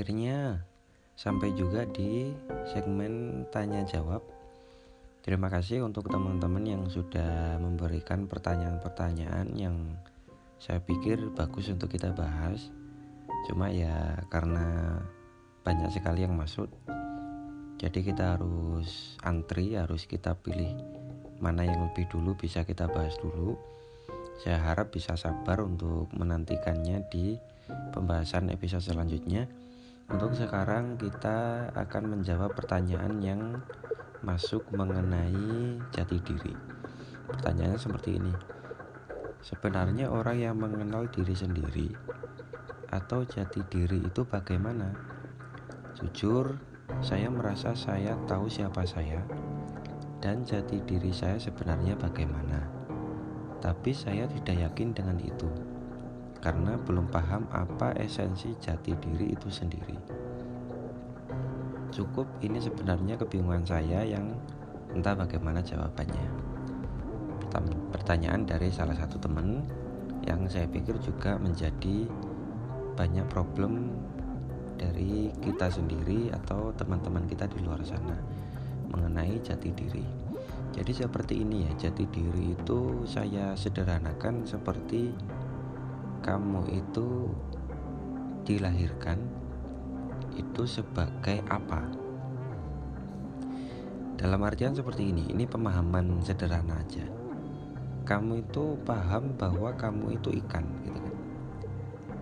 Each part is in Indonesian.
akhirnya sampai juga di segmen tanya jawab. Terima kasih untuk teman-teman yang sudah memberikan pertanyaan-pertanyaan yang saya pikir bagus untuk kita bahas. Cuma ya karena banyak sekali yang masuk, jadi kita harus antri, harus kita pilih mana yang lebih dulu bisa kita bahas dulu. Saya harap bisa sabar untuk menantikannya di pembahasan episode selanjutnya. Untuk sekarang kita akan menjawab pertanyaan yang masuk mengenai jati diri. Pertanyaannya seperti ini. Sebenarnya orang yang mengenal diri sendiri atau jati diri itu bagaimana? Jujur, saya merasa saya tahu siapa saya dan jati diri saya sebenarnya bagaimana. Tapi saya tidak yakin dengan itu karena belum paham apa esensi jati diri itu sendiri. Cukup ini sebenarnya kebingungan saya yang entah bagaimana jawabannya. Pertanyaan dari salah satu teman yang saya pikir juga menjadi banyak problem dari kita sendiri atau teman-teman kita di luar sana mengenai jati diri. Jadi seperti ini ya, jati diri itu saya sederhanakan seperti kamu itu dilahirkan itu sebagai apa? Dalam artian seperti ini, ini pemahaman sederhana aja. Kamu itu paham bahwa kamu itu ikan, gitu kan?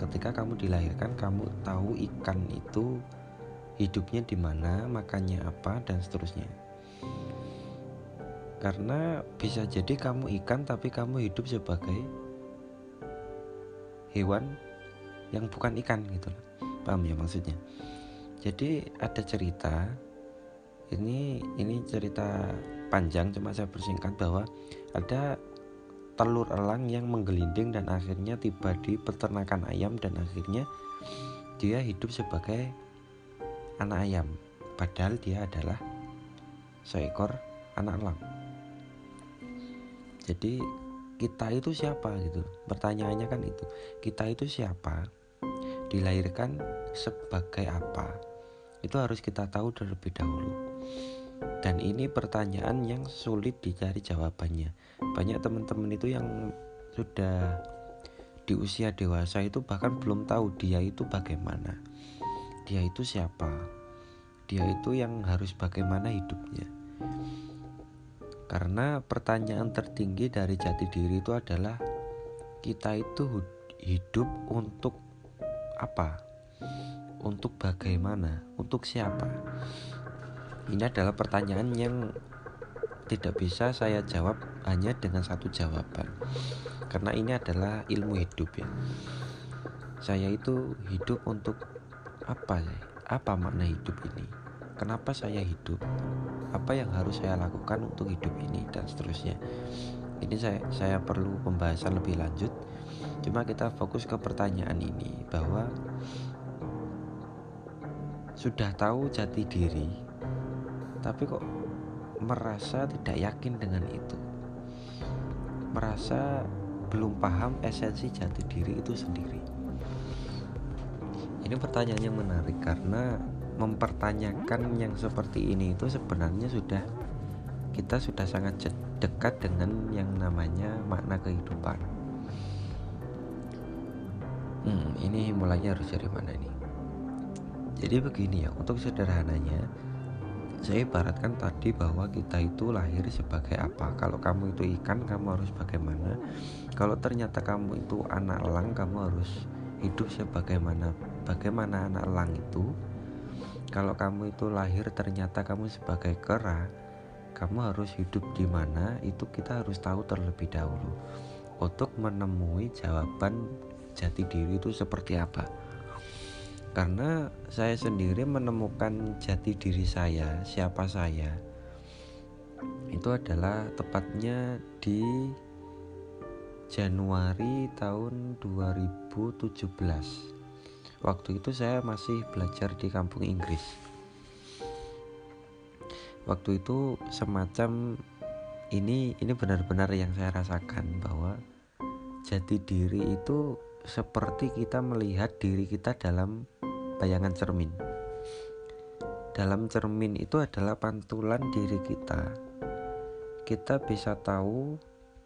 Ketika kamu dilahirkan, kamu tahu ikan itu hidupnya di mana, makannya apa, dan seterusnya. Karena bisa jadi kamu ikan, tapi kamu hidup sebagai hewan yang bukan ikan gitu loh paham ya maksudnya? Jadi ada cerita ini ini cerita panjang cuma saya persingkat bahwa ada telur elang yang menggelinding dan akhirnya tiba di peternakan ayam dan akhirnya dia hidup sebagai anak ayam. Padahal dia adalah seekor anak elang. Jadi kita itu siapa gitu. Pertanyaannya kan itu. Kita itu siapa? Dilahirkan sebagai apa? Itu harus kita tahu terlebih dahulu. Dan ini pertanyaan yang sulit dicari jawabannya. Banyak teman-teman itu yang sudah di usia dewasa itu bahkan belum tahu dia itu bagaimana. Dia itu siapa? Dia itu yang harus bagaimana hidupnya karena pertanyaan tertinggi dari jati diri itu adalah kita itu hidup untuk apa? Untuk bagaimana? Untuk siapa? Ini adalah pertanyaan yang tidak bisa saya jawab hanya dengan satu jawaban. Karena ini adalah ilmu hidup ya. Saya itu hidup untuk apa ya? Apa makna hidup ini? kenapa saya hidup apa yang harus saya lakukan untuk hidup ini dan seterusnya. Ini saya saya perlu pembahasan lebih lanjut. Cuma kita fokus ke pertanyaan ini bahwa sudah tahu jati diri tapi kok merasa tidak yakin dengan itu? Merasa belum paham esensi jati diri itu sendiri. Ini pertanyaan yang menarik karena mempertanyakan yang seperti ini itu sebenarnya sudah kita sudah sangat dekat dengan yang namanya makna kehidupan. Hmm, ini mulainya harus dari mana ini? Jadi begini ya, untuk sederhananya, saya ibaratkan tadi bahwa kita itu lahir sebagai apa. Kalau kamu itu ikan, kamu harus bagaimana? Kalau ternyata kamu itu anak elang, kamu harus hidup sebagaimana bagaimana anak elang itu kalau kamu itu lahir ternyata kamu sebagai kera kamu harus hidup di mana itu kita harus tahu terlebih dahulu. Untuk menemui jawaban jati diri itu seperti apa? Karena saya sendiri menemukan jati diri saya siapa saya itu adalah tepatnya di Januari tahun 2017 Waktu itu saya masih belajar di kampung Inggris. Waktu itu semacam ini ini benar-benar yang saya rasakan bahwa jati diri itu seperti kita melihat diri kita dalam bayangan cermin. Dalam cermin itu adalah pantulan diri kita. Kita bisa tahu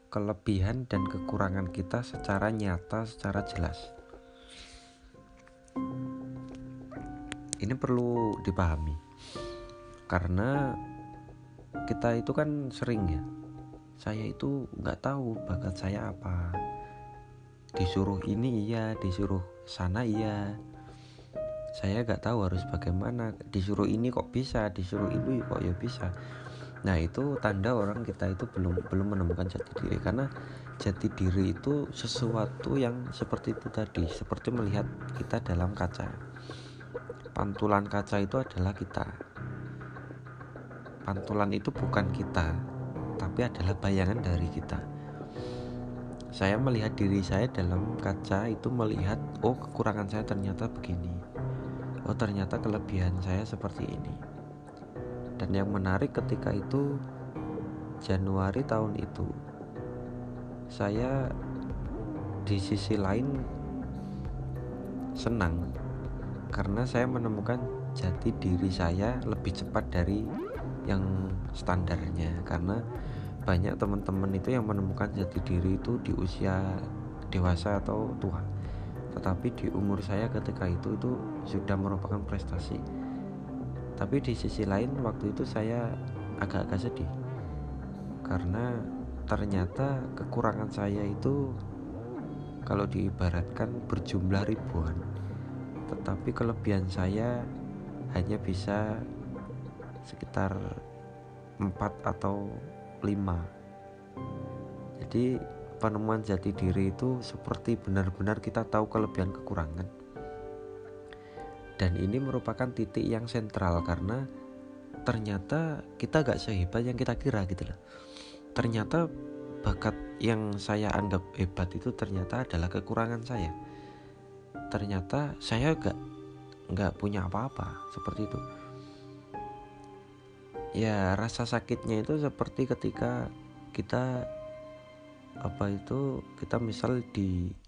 kelebihan dan kekurangan kita secara nyata, secara jelas. Ini perlu dipahami, karena kita itu kan sering ya. Saya itu nggak tahu bakat saya apa, disuruh ini iya disuruh sana iya. Saya gak tahu harus bagaimana. Disuruh ini kok bisa disuruh itu kok ya bisa. Nah itu tanda orang kita itu belum belum menemukan jati diri. Karena jati diri itu sesuatu yang seperti itu tadi seperti melihat kita dalam kaca pantulan kaca itu adalah kita. Pantulan itu bukan kita tapi adalah bayangan dari kita. Saya melihat diri saya dalam kaca itu melihat oh kekurangan saya ternyata begini. Oh ternyata kelebihan saya seperti ini. Dan yang menarik ketika itu Januari tahun itu saya di sisi lain senang karena saya menemukan jati diri saya lebih cepat dari yang standarnya. Karena banyak teman-teman itu yang menemukan jati diri itu di usia dewasa atau tua. Tetapi di umur saya ketika itu itu sudah merupakan prestasi. Tapi di sisi lain waktu itu saya agak-agak sedih. Karena ternyata kekurangan saya itu kalau diibaratkan berjumlah ribuan tetapi kelebihan saya hanya bisa sekitar 4 atau 5 jadi penemuan jati diri itu seperti benar-benar kita tahu kelebihan kekurangan. Dan ini merupakan titik yang sentral karena ternyata kita gak sehebat yang kita kira gitu loh. Ternyata bakat yang saya anggap hebat itu ternyata adalah kekurangan saya ternyata saya gak nggak punya apa-apa seperti itu. Ya rasa sakitnya itu seperti ketika kita apa itu kita misal diberikan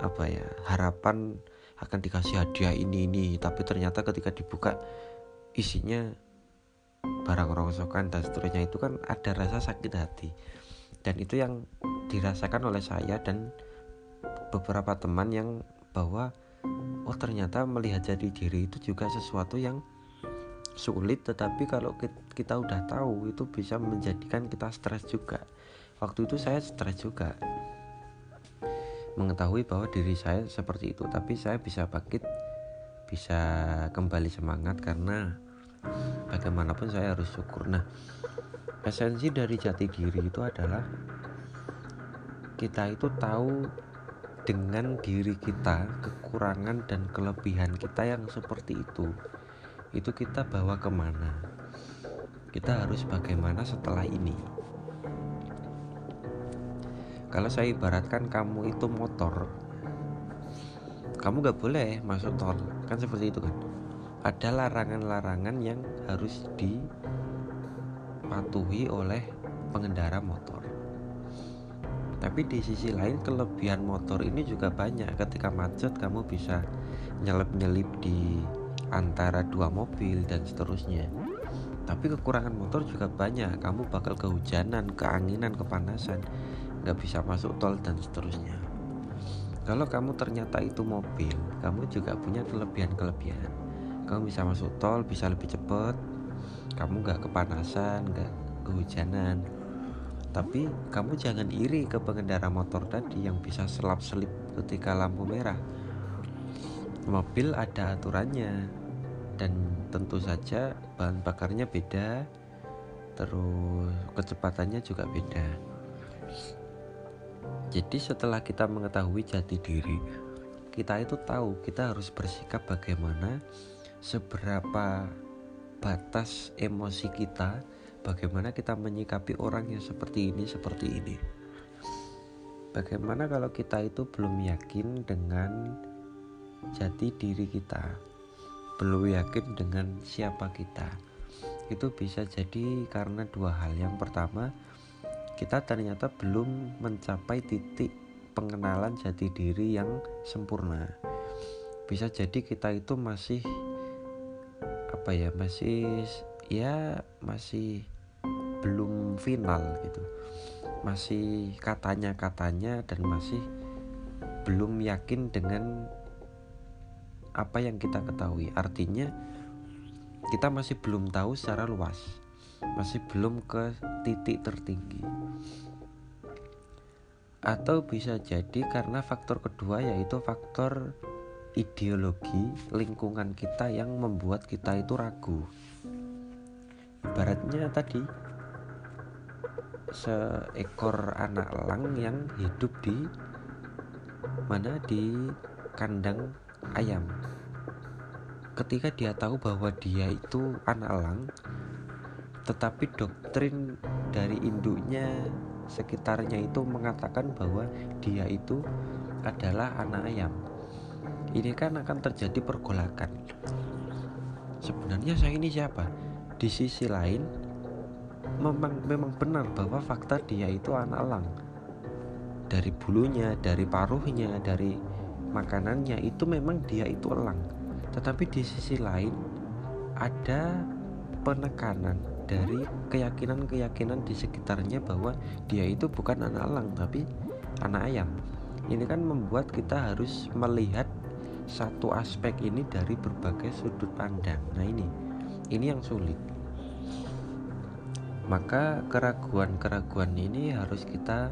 apa ya harapan akan dikasih hadiah ini ini tapi ternyata ketika dibuka isinya barang rongsokan dan seterusnya itu kan ada rasa sakit hati. Dan itu yang dirasakan oleh saya dan beberapa teman yang bahwa oh ternyata melihat jadi diri itu juga sesuatu yang sulit tetapi kalau kita udah tahu itu bisa menjadikan kita stres juga. Waktu itu saya stres juga. Mengetahui bahwa diri saya seperti itu tapi saya bisa bangkit bisa kembali semangat karena bagaimanapun saya harus syukur. Nah esensi dari jati diri itu adalah kita itu tahu dengan diri kita kekurangan dan kelebihan kita yang seperti itu itu kita bawa ke mana? Kita harus bagaimana setelah ini? Kalau saya ibaratkan kamu itu motor kamu gak boleh masuk tol kan seperti itu kan? Ada larangan-larangan yang harus dipatuhi oleh pengendara motor tapi di sisi lain kelebihan motor ini juga banyak. Ketika macet kamu bisa nyelip-nyelip di antara dua mobil dan seterusnya. Tapi kekurangan motor juga banyak. Kamu bakal kehujanan keanginan kepanasan. Nggak bisa masuk tol dan seterusnya. Kalau kamu ternyata itu mobil kamu juga punya kelebihan-kelebihan. Kamu bisa masuk tol bisa lebih cepat. Kamu nggak kepanasan nggak kehujanan tapi kamu jangan iri ke pengendara motor tadi yang bisa selap-selip ketika lampu merah. Mobil ada aturannya dan tentu saja bahan bakarnya beda terus kecepatannya juga beda. Jadi setelah kita mengetahui jati diri kita itu tahu kita harus bersikap bagaimana seberapa batas emosi kita bagaimana kita menyikapi orang yang seperti ini seperti ini? Bagaimana kalau kita itu belum yakin dengan jati diri kita? Belum yakin dengan siapa kita? Itu bisa jadi karena dua hal. Yang pertama kita ternyata belum mencapai titik pengenalan jati diri yang sempurna. Bisa jadi kita itu masih apa ya masih ya masih belum final gitu. Masih katanya katanya dan masih belum yakin dengan apa yang kita ketahui. Artinya kita masih belum tahu secara luas. Masih belum ke titik tertinggi. Atau bisa jadi karena faktor kedua yaitu faktor ideologi lingkungan kita yang membuat kita itu ragu. Ibaratnya tadi seekor anak elang yang hidup di mana? Di kandang ayam. Ketika dia tahu bahwa dia itu anak elang tetapi doktrin dari induknya sekitarnya itu mengatakan bahwa dia itu adalah anak ayam. Ini kan akan terjadi pergolakan. Sebenarnya saya ini siapa? Di sisi lain memang memang benar bahwa fakta dia itu anak elang dari bulunya dari paruhnya dari makanannya itu memang dia itu elang tetapi di sisi lain ada penekanan dari keyakinan-keyakinan di sekitarnya bahwa dia itu bukan anak elang tapi anak ayam. Ini kan membuat kita harus melihat satu aspek ini dari berbagai sudut pandang. Nah, ini ini yang sulit. Maka keraguan-keraguan ini harus kita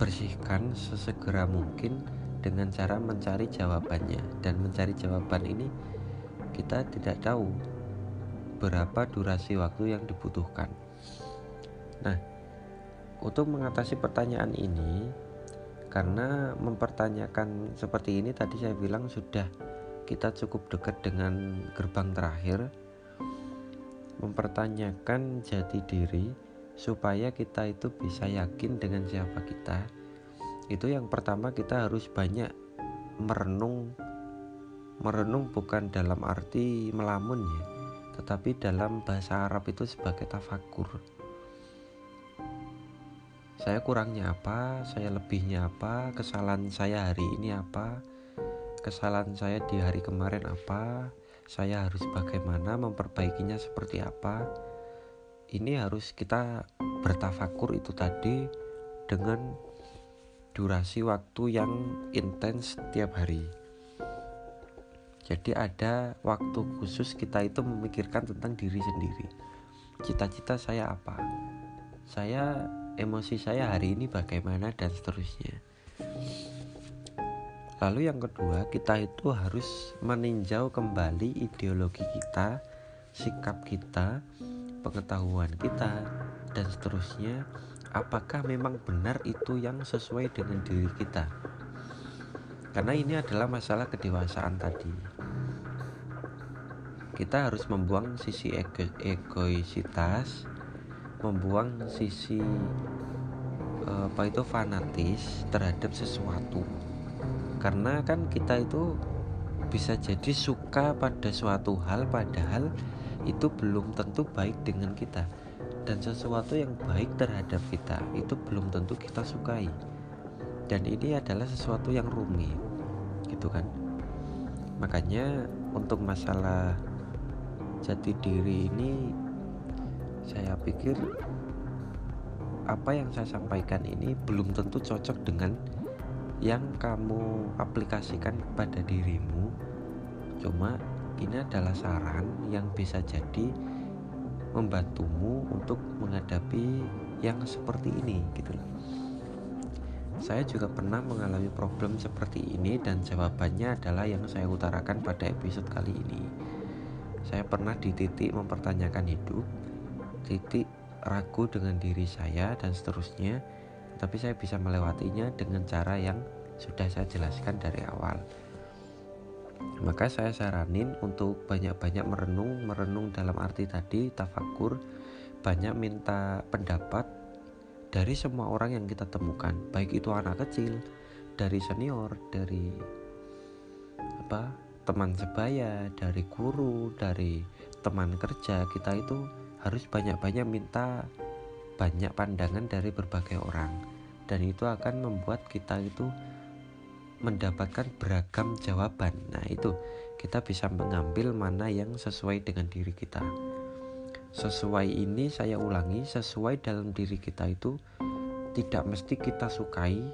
bersihkan sesegera mungkin dengan cara mencari jawabannya dan mencari jawaban ini kita tidak tahu berapa durasi waktu yang dibutuhkan. Nah, untuk mengatasi pertanyaan ini, karena mempertanyakan seperti ini tadi saya bilang sudah kita cukup dekat dengan gerbang terakhir, mempertanyakan jati diri supaya kita itu bisa yakin dengan siapa kita. Itu yang pertama kita harus banyak merenung merenung bukan dalam arti melamun ya tetapi dalam bahasa Arab itu sebagai tafakur saya kurangnya apa, saya lebihnya apa, kesalahan saya hari ini apa, kesalahan saya di hari kemarin apa, saya harus bagaimana memperbaikinya seperti apa. Ini harus kita bertafakur itu tadi dengan durasi waktu yang intens setiap hari. Jadi ada waktu khusus kita itu memikirkan tentang diri sendiri. Cita-cita saya apa? Saya emosi saya hari ini bagaimana dan seterusnya. Lalu yang kedua, kita itu harus meninjau kembali ideologi kita, sikap kita, pengetahuan kita, dan seterusnya. Apakah memang benar itu yang sesuai dengan diri kita? Karena ini adalah masalah kedewasaan tadi kita harus membuang sisi ego egoisitas membuang sisi eh, apa itu fanatis terhadap sesuatu karena kan kita itu bisa jadi suka pada suatu hal padahal itu belum tentu baik dengan kita. Dan sesuatu yang baik terhadap kita itu belum tentu kita sukai. Dan ini adalah sesuatu yang rumit gitu kan? Makanya untuk masalah jati diri ini saya pikir apa yang saya sampaikan ini belum tentu cocok dengan yang kamu aplikasikan pada dirimu cuma ini adalah saran yang bisa jadi membantumu untuk menghadapi yang seperti ini gitu loh. Saya juga pernah mengalami problem seperti ini dan jawabannya adalah yang saya utarakan pada episode kali ini. Saya pernah di titik mempertanyakan hidup, titik ragu dengan diri saya dan seterusnya, tapi saya bisa melewatinya dengan cara yang sudah saya jelaskan dari awal. Maka saya saranin untuk banyak-banyak merenung, merenung dalam arti tadi tafakur, banyak minta pendapat dari semua orang yang kita temukan, baik itu anak kecil, dari senior, dari apa teman sebaya, dari guru, dari teman kerja, kita itu harus banyak-banyak minta banyak pandangan dari berbagai orang. Dan itu akan membuat kita itu mendapatkan beragam jawaban. Nah, itu kita bisa mengambil mana yang sesuai dengan diri kita. Sesuai ini saya ulangi, sesuai dalam diri kita itu tidak mesti kita sukai,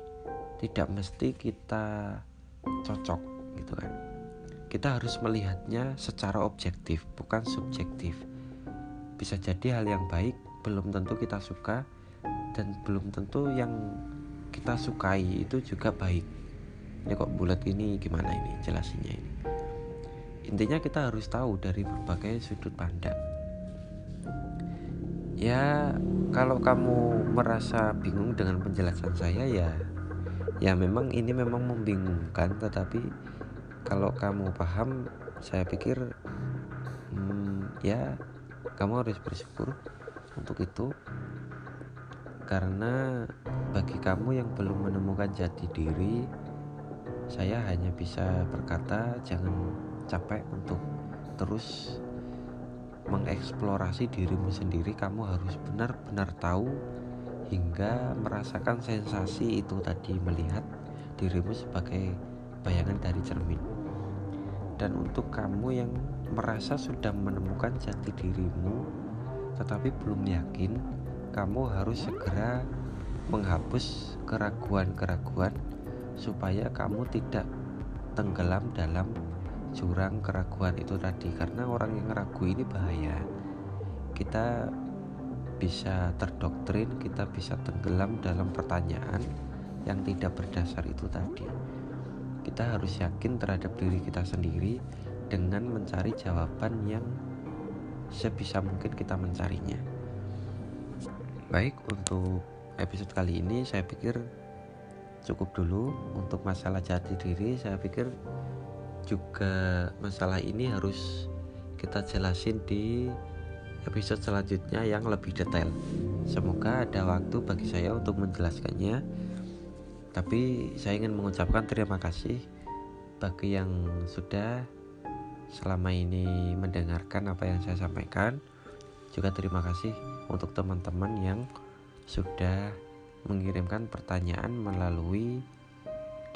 tidak mesti kita cocok gitu kan. Kita harus melihatnya secara objektif, bukan subjektif. Bisa jadi hal yang baik belum tentu kita suka dan belum tentu yang kita sukai itu juga baik. Ini kok bulat ini gimana ini jelasinnya ini intinya kita harus tahu dari berbagai sudut pandang ya kalau kamu merasa bingung dengan penjelasan saya ya ya memang ini memang membingungkan tetapi kalau kamu paham saya pikir hmm, ya kamu harus bersyukur untuk itu karena bagi kamu yang belum menemukan jati diri saya hanya bisa berkata jangan capek untuk terus mengeksplorasi dirimu sendiri. Kamu harus benar-benar tahu hingga merasakan sensasi itu tadi melihat dirimu sebagai bayangan dari cermin. Dan untuk kamu yang merasa sudah menemukan jati dirimu tetapi belum yakin kamu harus segera menghapus keraguan-keraguan supaya kamu tidak tenggelam dalam jurang keraguan itu tadi. Karena orang yang ragu ini bahaya. Kita bisa terdoktrin kita bisa tenggelam dalam pertanyaan yang tidak berdasar itu tadi. Kita harus yakin terhadap diri kita sendiri dengan mencari jawaban yang sebisa mungkin kita mencarinya baik untuk episode kali ini saya pikir cukup dulu untuk masalah jati diri saya pikir juga masalah ini harus kita jelasin di episode selanjutnya yang lebih detail. Semoga ada waktu bagi saya untuk menjelaskannya. Tapi saya ingin mengucapkan terima kasih bagi yang sudah selama ini mendengarkan apa yang saya sampaikan. Juga terima kasih untuk teman-teman yang sudah mengirimkan pertanyaan melalui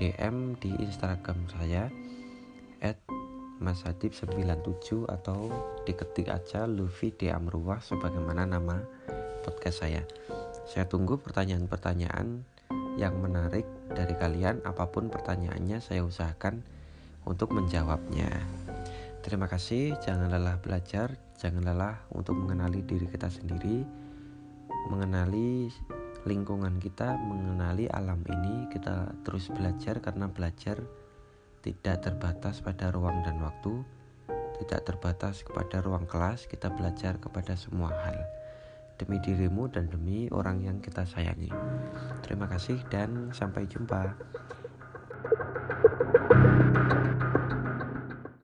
DM di Instagram saya at Masadip 97 atau diketik aja Luffy di Amruwah sebagaimana nama podcast saya. Saya tunggu pertanyaan-pertanyaan yang menarik dari kalian apa pun pertanyaannya saya usahakan untuk menjawabnya. Terima kasih, jangan lelah belajar, jangan lelah untuk mengenali diri kita sendiri, mengenali lingkungan kita, mengenali alam ini. Kita terus belajar karena belajar tidak terbatas pada ruang dan waktu, tidak terbatas kepada ruang kelas, kita belajar kepada semua hal demi dirimu dan demi orang yang kita sayangi. Terima kasih dan sampai jumpa.